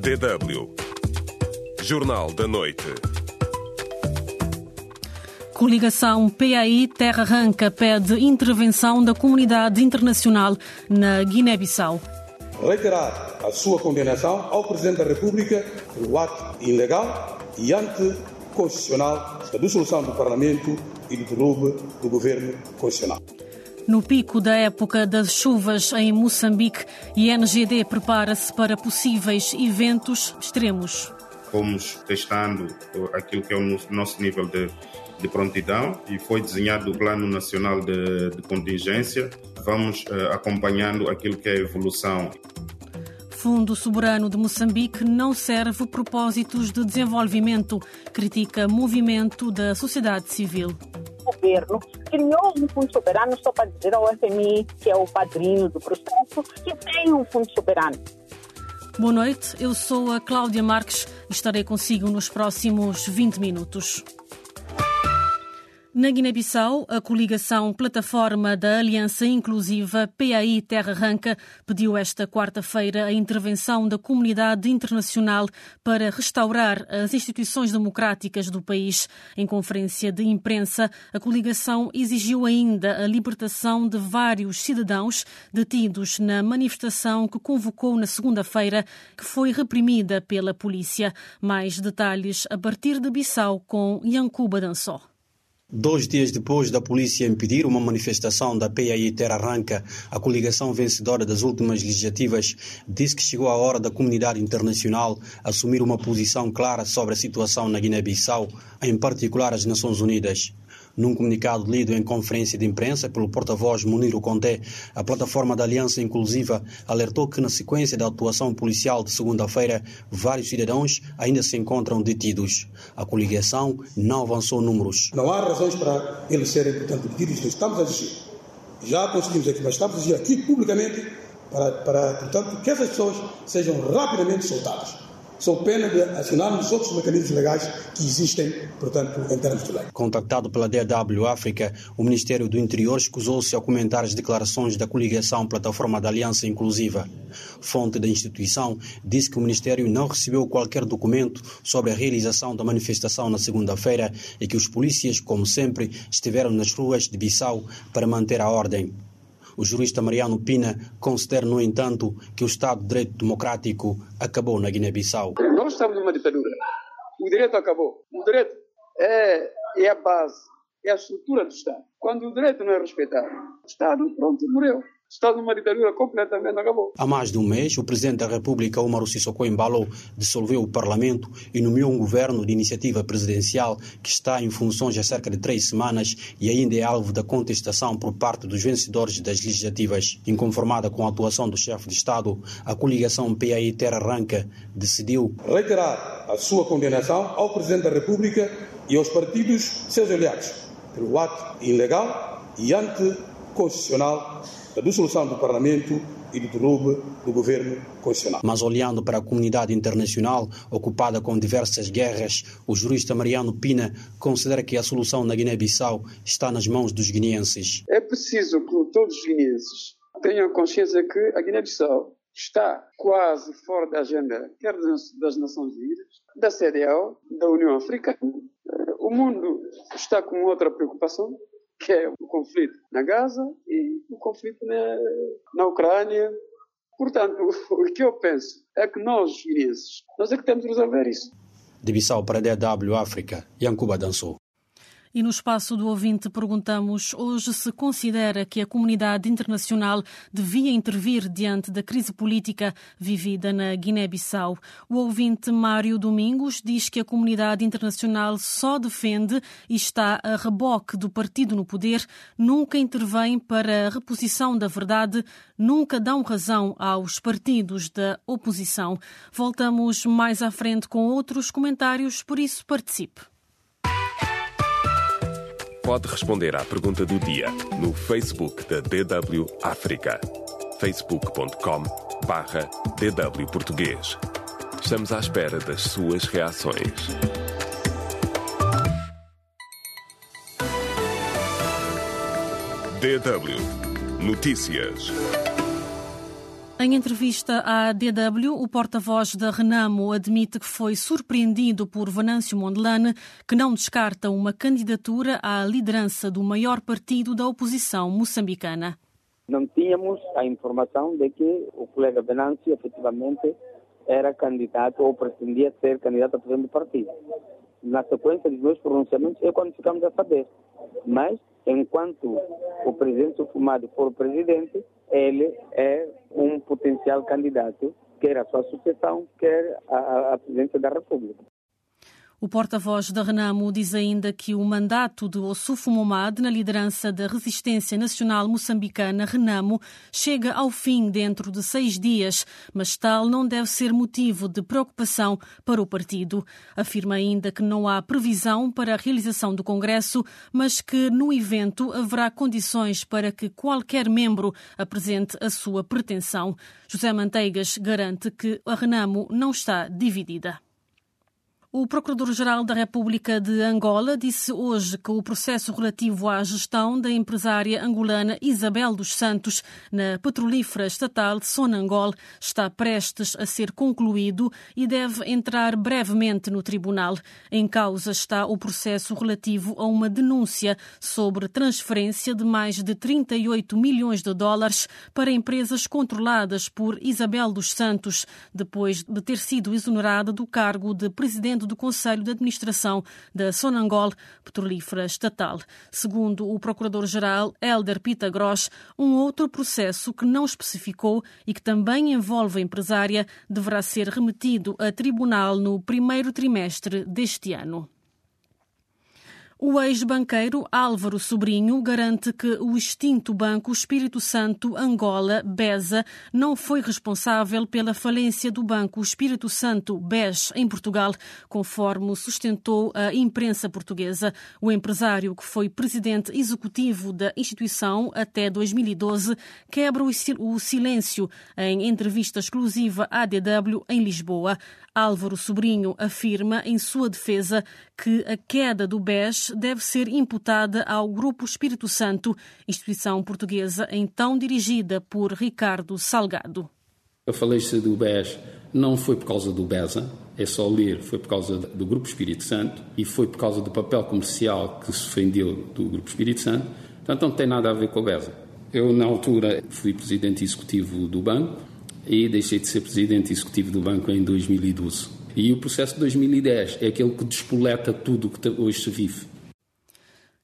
DW. Jornal da Noite. Coligação PAI Terra Arranca pede intervenção da comunidade internacional na Guiné-Bissau. Reiterar a sua condenação ao Presidente da República pelo ato ilegal e anticonstitucional da dissolução do Parlamento e do derrube do governo constitucional. No pico da época das chuvas em Moçambique, INGD prepara-se para possíveis eventos extremos. Fomos testando aquilo que é o nosso nível de, de prontidão e foi desenhado o Plano Nacional de, de Contingência. Vamos uh, acompanhando aquilo que é a evolução. Fundo Soberano de Moçambique não serve propósitos de desenvolvimento, critica movimento da sociedade civil governo criou um fundo soberano só para dizer ao FMI, que é o padrinho do processo, que tem um fundo soberano. Boa noite, eu sou a Cláudia Marques e estarei consigo nos próximos 20 minutos. Na Guiné-Bissau, a coligação Plataforma da Aliança Inclusiva PAI Terra Arranca pediu esta quarta-feira a intervenção da comunidade internacional para restaurar as instituições democráticas do país. Em conferência de imprensa, a coligação exigiu ainda a libertação de vários cidadãos detidos na manifestação que convocou na segunda-feira, que foi reprimida pela polícia. Mais detalhes a partir de Bissau com Yankuba Dançó. Dois dias depois da polícia impedir uma manifestação da PAI Terra Arranca, a coligação vencedora das últimas legislativas disse que chegou a hora da comunidade internacional assumir uma posição clara sobre a situação na Guiné-Bissau, em particular as Nações Unidas. Num comunicado lido em conferência de imprensa pelo porta-voz Muniro Conté, a plataforma da Aliança Inclusiva alertou que, na sequência da atuação policial de segunda-feira, vários cidadãos ainda se encontram detidos. A coligação não avançou números. Não há razões para eles serem, portanto, detidos. Estamos a exigir. Já conseguimos aqui, mas estamos a exigir aqui publicamente para, para, portanto, que essas pessoas sejam rapidamente soltadas sob pena de acionarmos os outros mecanismos legais que existem, portanto, em termos de lei. Contactado pela DW África, o Ministério do Interior escusou-se ao comentar as declarações da coligação Plataforma da Aliança Inclusiva. Fonte da instituição disse que o Ministério não recebeu qualquer documento sobre a realização da manifestação na segunda-feira e que os polícias, como sempre, estiveram nas ruas de Bissau para manter a ordem. O jurista Mariano Pina considera, no entanto, que o Estado de Direito Democrático acabou na Guiné-Bissau. Nós estamos numa ditadura. O direito acabou. O direito é, é a base, é a estrutura do Estado. Quando o direito não é respeitado, o Estado, pronto, morreu. Estado numa ditadura completamente acabou. Há mais de um mês, o Presidente da República, Omar Sissoko Embalo, dissolveu o Parlamento e nomeou um governo de iniciativa presidencial que está em funções há cerca de três semanas e ainda é alvo da contestação por parte dos vencedores das legislativas. Inconformada com a atuação do chefe de Estado, a coligação PAI Terra Arranca decidiu reiterar a sua condenação ao Presidente da República e aos partidos seus aliados pelo ato ilegal e anticonstitucional da dissolução do Parlamento e do derrube do governo constitucional. Mas olhando para a comunidade internacional ocupada com diversas guerras, o jurista Mariano Pina considera que a solução na Guiné-Bissau está nas mãos dos guineenses. É preciso que todos os guineenses tenham consciência que a Guiné-Bissau está quase fora da agenda, quer das Nações Unidas, da CDAO, da União Africana. O mundo está com outra preocupação, que é o conflito na Gaza e o conflito na, na Ucrânia. Portanto, o que eu penso é que nós, guineenses, nós é que temos de resolver isso. De Bissau para a DW África, Yankuba dançou. E no espaço do ouvinte perguntamos hoje se considera que a comunidade internacional devia intervir diante da crise política vivida na Guiné-Bissau. O ouvinte Mário Domingos diz que a comunidade internacional só defende e está a reboque do partido no poder, nunca intervém para a reposição da verdade, nunca dão razão aos partidos da oposição. Voltamos mais à frente com outros comentários, por isso participe pode responder à pergunta do dia no Facebook da DW África. facebook.com DW Português. Estamos à espera das suas reações. DW Notícias. Em entrevista à DW, o porta-voz da Renamo admite que foi surpreendido por Venâncio Mondelane, que não descarta uma candidatura à liderança do maior partido da oposição moçambicana. Não tínhamos a informação de que o colega Venâncio efetivamente era candidato ou pretendia ser candidato a presidente do partido. Na sequência dos meus pronunciamentos é quando ficamos a saber. Mas, enquanto o presidente Fumado for presidente, ele é um potencial candidato, quer a sua sucessão, quer a, a presidência da República. O porta-voz da Renamo diz ainda que o mandato de Ossufo Momad na liderança da Resistência Nacional Moçambicana, Renamo, chega ao fim dentro de seis dias, mas tal não deve ser motivo de preocupação para o partido. Afirma ainda que não há previsão para a realização do Congresso, mas que no evento haverá condições para que qualquer membro apresente a sua pretensão. José Manteigas garante que a Renamo não está dividida. O Procurador-Geral da República de Angola disse hoje que o processo relativo à gestão da empresária angolana Isabel dos Santos na petrolífera estatal de Sonangol está prestes a ser concluído e deve entrar brevemente no tribunal. Em causa está o processo relativo a uma denúncia sobre transferência de mais de 38 milhões de dólares para empresas controladas por Isabel dos Santos, depois de ter sido exonerada do cargo de presidente do Conselho de Administração da Sonangol Petrolífera Estatal. Segundo o Procurador-Geral Helder Pita Gross, um outro processo que não especificou e que também envolve a empresária deverá ser remetido a tribunal no primeiro trimestre deste ano. O ex-banqueiro Álvaro Sobrinho garante que o extinto Banco Espírito Santo Angola, BESA, não foi responsável pela falência do Banco Espírito Santo BES em Portugal, conforme sustentou a imprensa portuguesa. O empresário, que foi presidente executivo da instituição até 2012, quebra o silêncio em entrevista exclusiva à DW em Lisboa. Álvaro Sobrinho afirma em sua defesa que a queda do BES deve ser imputada ao Grupo Espírito Santo, instituição portuguesa então dirigida por Ricardo Salgado. A falência do BES não foi por causa do BESA, é só ler, foi por causa do Grupo Espírito Santo e foi por causa do papel comercial que se vendeu do Grupo Espírito Santo, portanto não tem nada a ver com o BESA. Eu, na altura, fui presidente executivo do banco e deixei de ser presidente executivo do banco em 2012. E o processo de 2010 é aquele que despoleta tudo o que hoje se vive.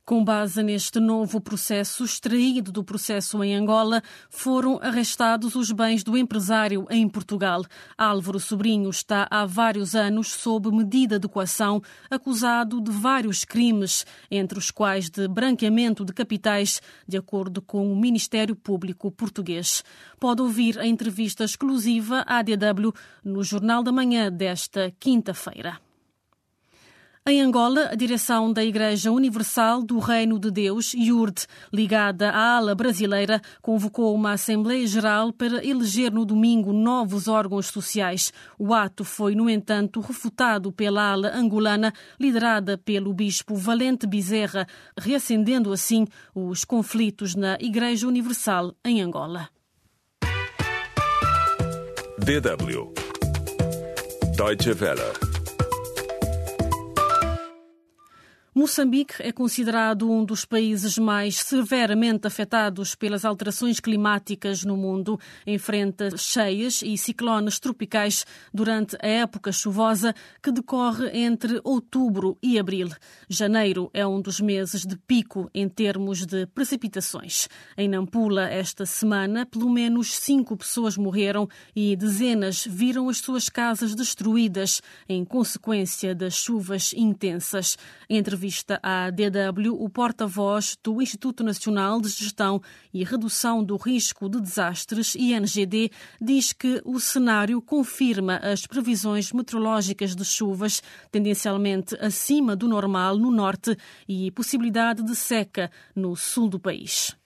Com base neste novo processo, extraído do processo em Angola, foram arrestados os bens do empresário em Portugal. Álvaro Sobrinho está há vários anos sob medida de coação, acusado de vários crimes, entre os quais de branqueamento de capitais, de acordo com o Ministério Público Português. Pode ouvir a entrevista exclusiva à DW no Jornal da Manhã desta quinta-feira. Em Angola, a direção da Igreja Universal do Reino de Deus, IURD, ligada à ala brasileira, convocou uma Assembleia Geral para eleger no domingo novos órgãos sociais. O ato foi, no entanto, refutado pela ala angolana, liderada pelo bispo Valente Bezerra, reacendendo assim os conflitos na Igreja Universal em Angola. DW Deutsche Welle Moçambique é considerado um dos países mais severamente afetados pelas alterações climáticas no mundo. Enfrenta cheias e ciclones tropicais durante a época chuvosa que decorre entre outubro e abril. Janeiro é um dos meses de pico em termos de precipitações. Em Nampula, esta semana, pelo menos cinco pessoas morreram e dezenas viram as suas casas destruídas em consequência das chuvas intensas. Entre entrevista à DW, o porta-voz do Instituto Nacional de Gestão e Redução do Risco de Desastres, INGD, diz que o cenário confirma as previsões meteorológicas de chuvas tendencialmente acima do normal no norte e possibilidade de seca no sul do país.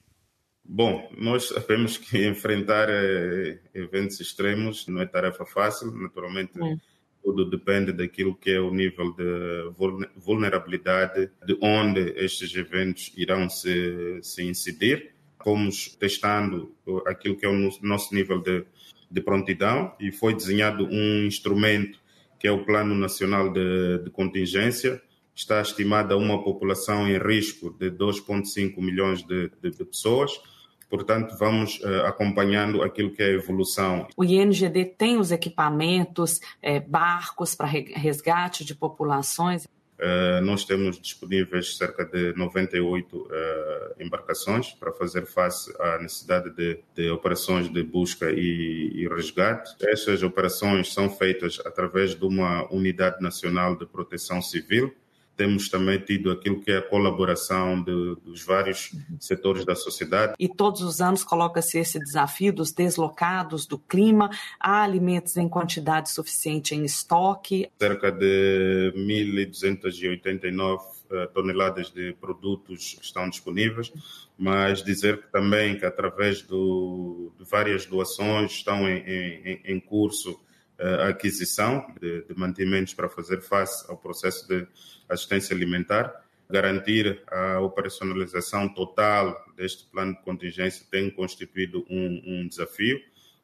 Bom, nós sabemos que enfrentar eh, eventos extremos não é tarefa fácil, naturalmente. É tudo depende daquilo que é o nível de vulnerabilidade, de onde estes eventos irão se, se incidir. Fomos testando aquilo que é o nosso nível de de prontidão e foi desenhado um instrumento que é o Plano Nacional de, de Contingência. Está estimada uma população em risco de 2,5 milhões de, de, de pessoas Portanto, vamos uh, acompanhando aquilo que é a evolução. O INGD tem os equipamentos, é, barcos para resgate de populações? Uh, nós temos disponíveis cerca de 98 uh, embarcações para fazer face à necessidade de, de operações de busca e, e, resgate. Essas operações são feitas através de uma unidade nacional de proteção civil temos também tido aquilo que é a colaboração de, dos vários setores da sociedade. E todos os anos coloca-se esse desafio dos deslocados, do clima, há alimentos em quantidade suficiente em estoque. Cerca de 1.289 eh, toneladas de produtos estão disponíveis, mas dizer que também que através do, de várias doações estão em, em, em curso a aquisição de, de mantimentos para fazer face ao processo de assistência alimentar, garantir a operacionalização total deste plano de contingência tem constituído um, um desafio,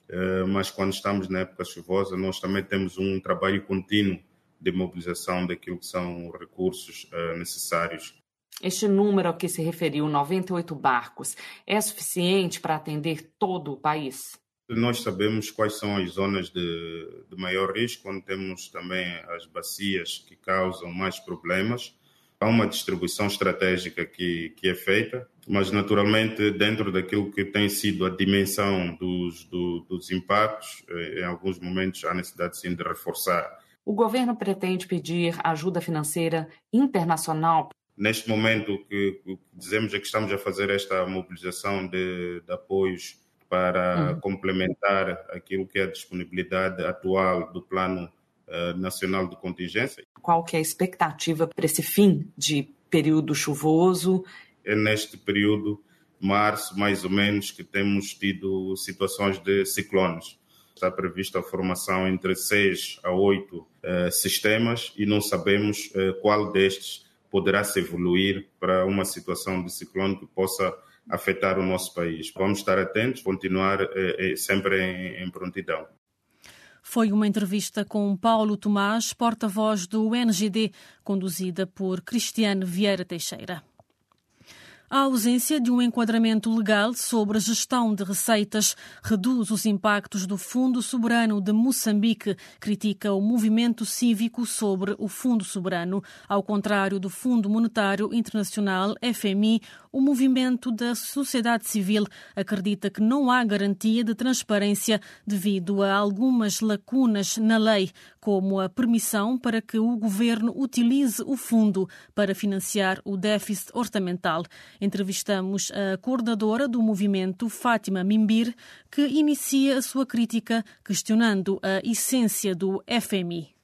eh, mas quando estamos na época chuvosa, nós também temos um trabalho contínuo de mobilização daquilo que são recursos eh, necessários. Este número ao que se referiu, 98 barcos, é suficiente para atender todo o país? Nós sabemos quais são as zonas de, de maior risco, onde temos também as bacias que causam mais problemas. Há uma distribuição estratégica que, que é feita, mas naturalmente dentro daquilo que tem sido a dimensão dos, do, dos impactos, eh, em alguns momentos há necessidade sim de reforçar. O governo pretende pedir ajuda financeira internacional Neste momento, o que, o que dizemos é que estamos a fazer esta mobilização de, de apoios para uhum. complementar aquilo que é a disponibilidade atual do Plano uh, Nacional de Contingência. Qual que é a expectativa para esse fim de período chuvoso? É neste período, março, mais ou menos, que temos tido situações de ciclones. Está prevista a formação entre seis a oito uh, sistemas e não sabemos uh, qual destes poderá se evoluir para uma situação de ciclone que possa afetar o nosso país. Vamos estar atentos, continuar eh, eh, sempre em, em prontidão. Foi uma entrevista com Paulo Tomás, porta-voz do UNGD, conduzida por Cristiano Vieira Teixeira. A ausência de um enquadramento legal sobre a gestão de receitas reduz os impactos do Fundo Soberano de Moçambique, critica o movimento cívico sobre o Fundo Soberano. Ao contrário do Fundo Monetário Internacional, FMI, o movimento da sociedade civil acredita que não há garantia de transparência devido a algumas lacunas na lei, como a permissão para que o governo utilize o fundo para financiar o déficit orçamental. Entrevistamos a coordenadora do movimento, Fátima Mimbir, que inicia a sua crítica questionando a essência do FMI.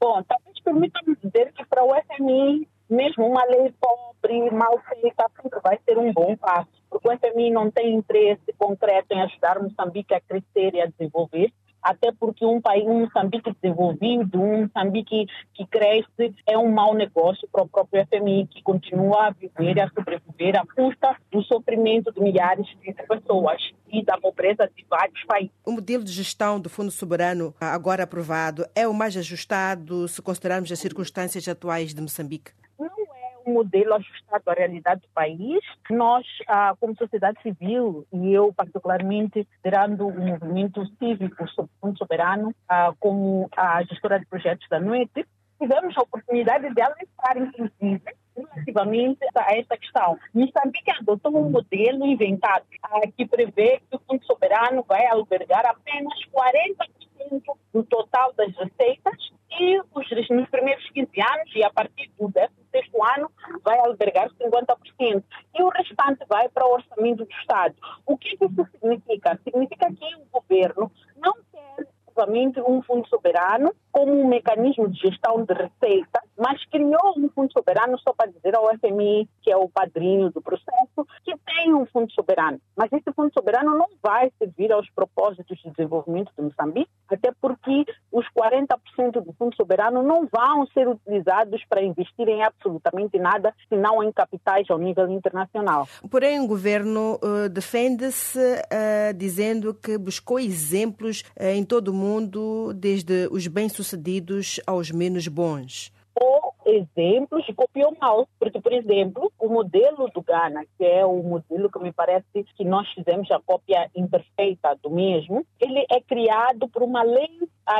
Bom, talvez permita-me dizer que para o FMI, mesmo uma lei pobre, mal feita, sempre vai ser um bom passo, porque o FMI não tem interesse concreto em ajudar Moçambique a crescer e a desenvolver, até porque um país, um Moçambique desenvolvido, um Moçambique que cresce, é um mau negócio para o próprio FMI, que continua a viver e a sobreviver à custa do sofrimento de milhares de pessoas e da pobreza de vários países. O modelo de gestão do Fundo Soberano, agora aprovado, é o mais ajustado se considerarmos as circunstâncias atuais de Moçambique? Modelo ajustado à realidade do país. Nós, ah, como sociedade civil, e eu particularmente liderando o movimento cívico sobre soberano, ah, como a gestora de projetos da noite, tivemos a oportunidade de alertar, inclusive, relativamente a esta questão. Moçambique adotou um modelo inventado ah, que prevê que o Fundo Soberano vai albergar apenas 40% do total das receitas e os, nos primeiros 15 anos e a partir do 16 ano vai albergar 50% e o restante vai para o orçamento do Estado. O que isso significa? Significa que o governo não quer somente um fundo soberano como um mecanismo de gestão de receita, mas criou um fundo soberano só para dizer ao FMI, que é o padrinho do processo, que tem um fundo soberano, mas esse fundo soberano não vai servir aos propósitos de desenvolvimento de Moçambique, até porque os 40% do fundo soberano não vão ser utilizados para investir em absolutamente nada, senão em capitais ao nível internacional. Porém, o governo uh, defende-se uh, dizendo que buscou exemplos uh, em todo o mundo, desde os bem-sucedidos aos menos bons exemplos e copiou mal. Porque, por exemplo, o modelo do Ghana, que é o modelo que me parece que nós fizemos a cópia imperfeita do mesmo, ele é criado por uma lei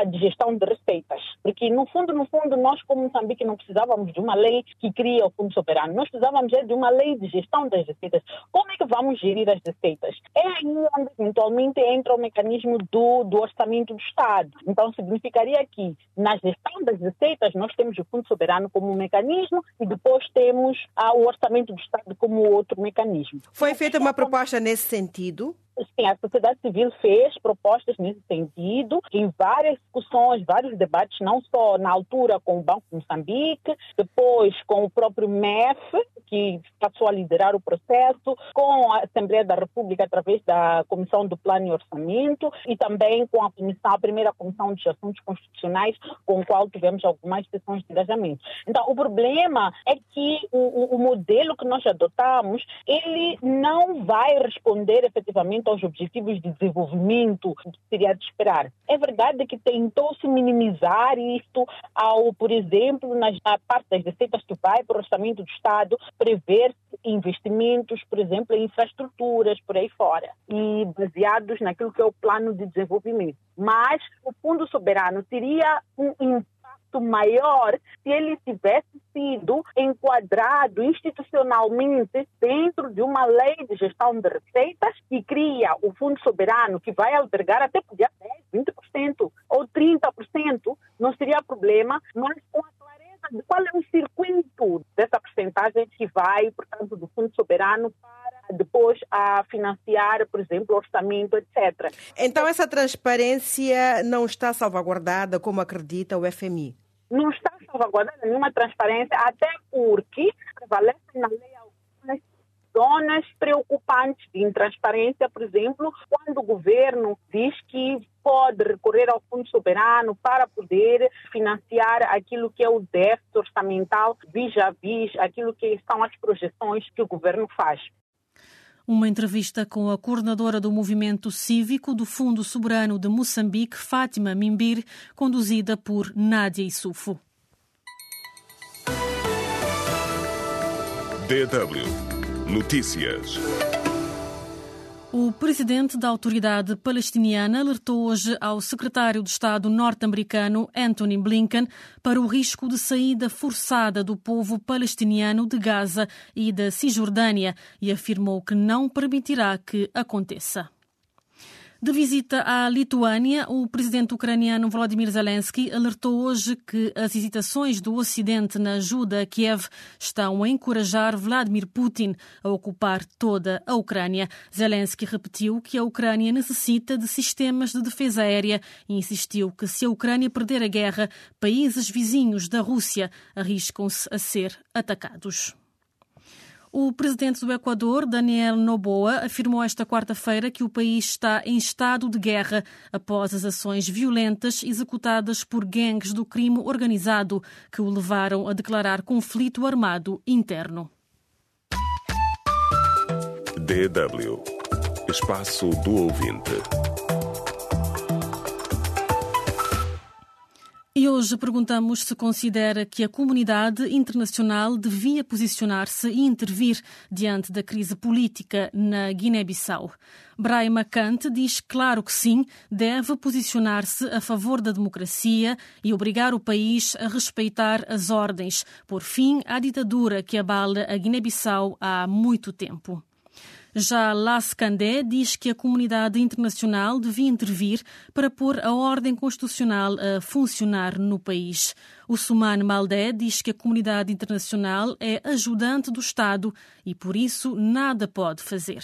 de gestão de receitas. Porque, no fundo, no fundo, nós, como Moçambique, não precisávamos de uma lei que cria o Fundo Soberano. Nós precisávamos de uma lei de gestão das receitas. Como é que vamos gerir as receitas? É aí onde, eventualmente, entra o mecanismo do, do orçamento do Estado. Então, significaria que, na gestão das receitas, nós temos o Fundo Soberano como um mecanismo e depois temos o orçamento do Estado como outro mecanismo. Foi feita uma proposta nesse sentido? Sim, a sociedade civil fez propostas nesse sentido, em várias discussões, vários debates, não só na altura com o Banco de Moçambique, depois com o próprio MEF, que passou a liderar o processo, com a Assembleia da República através da Comissão do Plano e Orçamento e também com a comissão, a primeira Comissão de Assuntos Constitucionais, com a qual tivemos algumas sessões de engajamento. Então, o problema é que o, o modelo que nós adotamos, ele não vai responder efetivamente aos objetivos de desenvolvimento seria de esperar. É verdade que tentou-se minimizar isto ao, por exemplo, na parte das receitas que vai para o orçamento do Estado, prever investimentos, por exemplo, em infraestruturas por aí fora, e baseados naquilo que é o plano de desenvolvimento. Mas o Fundo Soberano teria um impacto maior se ele tivesse sido enquadrado institucionalmente dentro de uma lei de gestão de receitas que cria o Fundo Soberano, que vai albergar até podia 10, 20% ou 30%, não seria problema, mas com a clareza de qual é o circuito dessa porcentagem que vai, portanto, do Fundo Soberano para depois a financiar, por exemplo, orçamento, etc. Então essa transparência não está salvaguardada como acredita o FMI? não está salvaguardada nenhuma transparência, até porque prevalecem na lei algumas zonas preocupantes de intransparência, por exemplo, quando o governo diz que pode recorrer ao Fundo Soberano para poder financiar aquilo que é o déficit orçamental vis-à-vis aquilo que são as projeções que o governo faz. Uma entrevista com a coordenadora do movimento cívico do Fundo Soberano de Moçambique, Fátima Mimbir, conduzida por Nádia Isufo. DW Notícias. O presidente da autoridade palestiniana alertou hoje ao secretário de Estado norte-americano Anthony Blinken para o risco de saída forçada do povo palestiniano de Gaza e da Cisjordânia e afirmou que não permitirá que aconteça. De visita à Lituânia, o presidente ucraniano Volodymyr Zelensky alertou hoje que as hesitações do Ocidente na ajuda a Kiev estão a encorajar Vladimir Putin a ocupar toda a Ucrânia. Zelensky repetiu que a Ucrânia necessita de sistemas de defesa aérea e insistiu que se a Ucrânia perder a guerra, países vizinhos da Rússia arriscam-se a ser atacados. O presidente do Equador, Daniel Noboa, afirmou esta quarta-feira que o país está em estado de guerra após as ações violentas executadas por gangues do crime organizado que o levaram a declarar conflito armado interno. DW Espaço do Ouvinte. Hoje perguntamos se considera que a comunidade internacional devia posicionar-se e intervir diante da crise política na Guiné-Bissau. Brian McCant diz claro que sim, deve posicionar-se a favor da democracia e obrigar o país a respeitar as ordens, por fim à ditadura que abala a Guiné-Bissau há muito tempo. Já Las Candé diz que a comunidade internacional devia intervir para pôr a ordem constitucional a funcionar no país. O Suman Maldé diz que a comunidade internacional é ajudante do Estado e, por isso, nada pode fazer.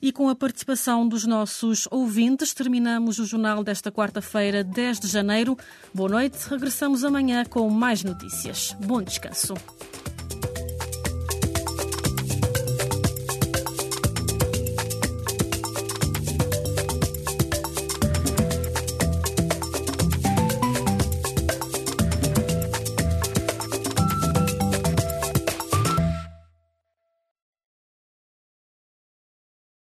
E com a participação dos nossos ouvintes, terminamos o jornal desta quarta-feira, 10 de janeiro. Boa noite, regressamos amanhã com mais notícias. Bom descanso.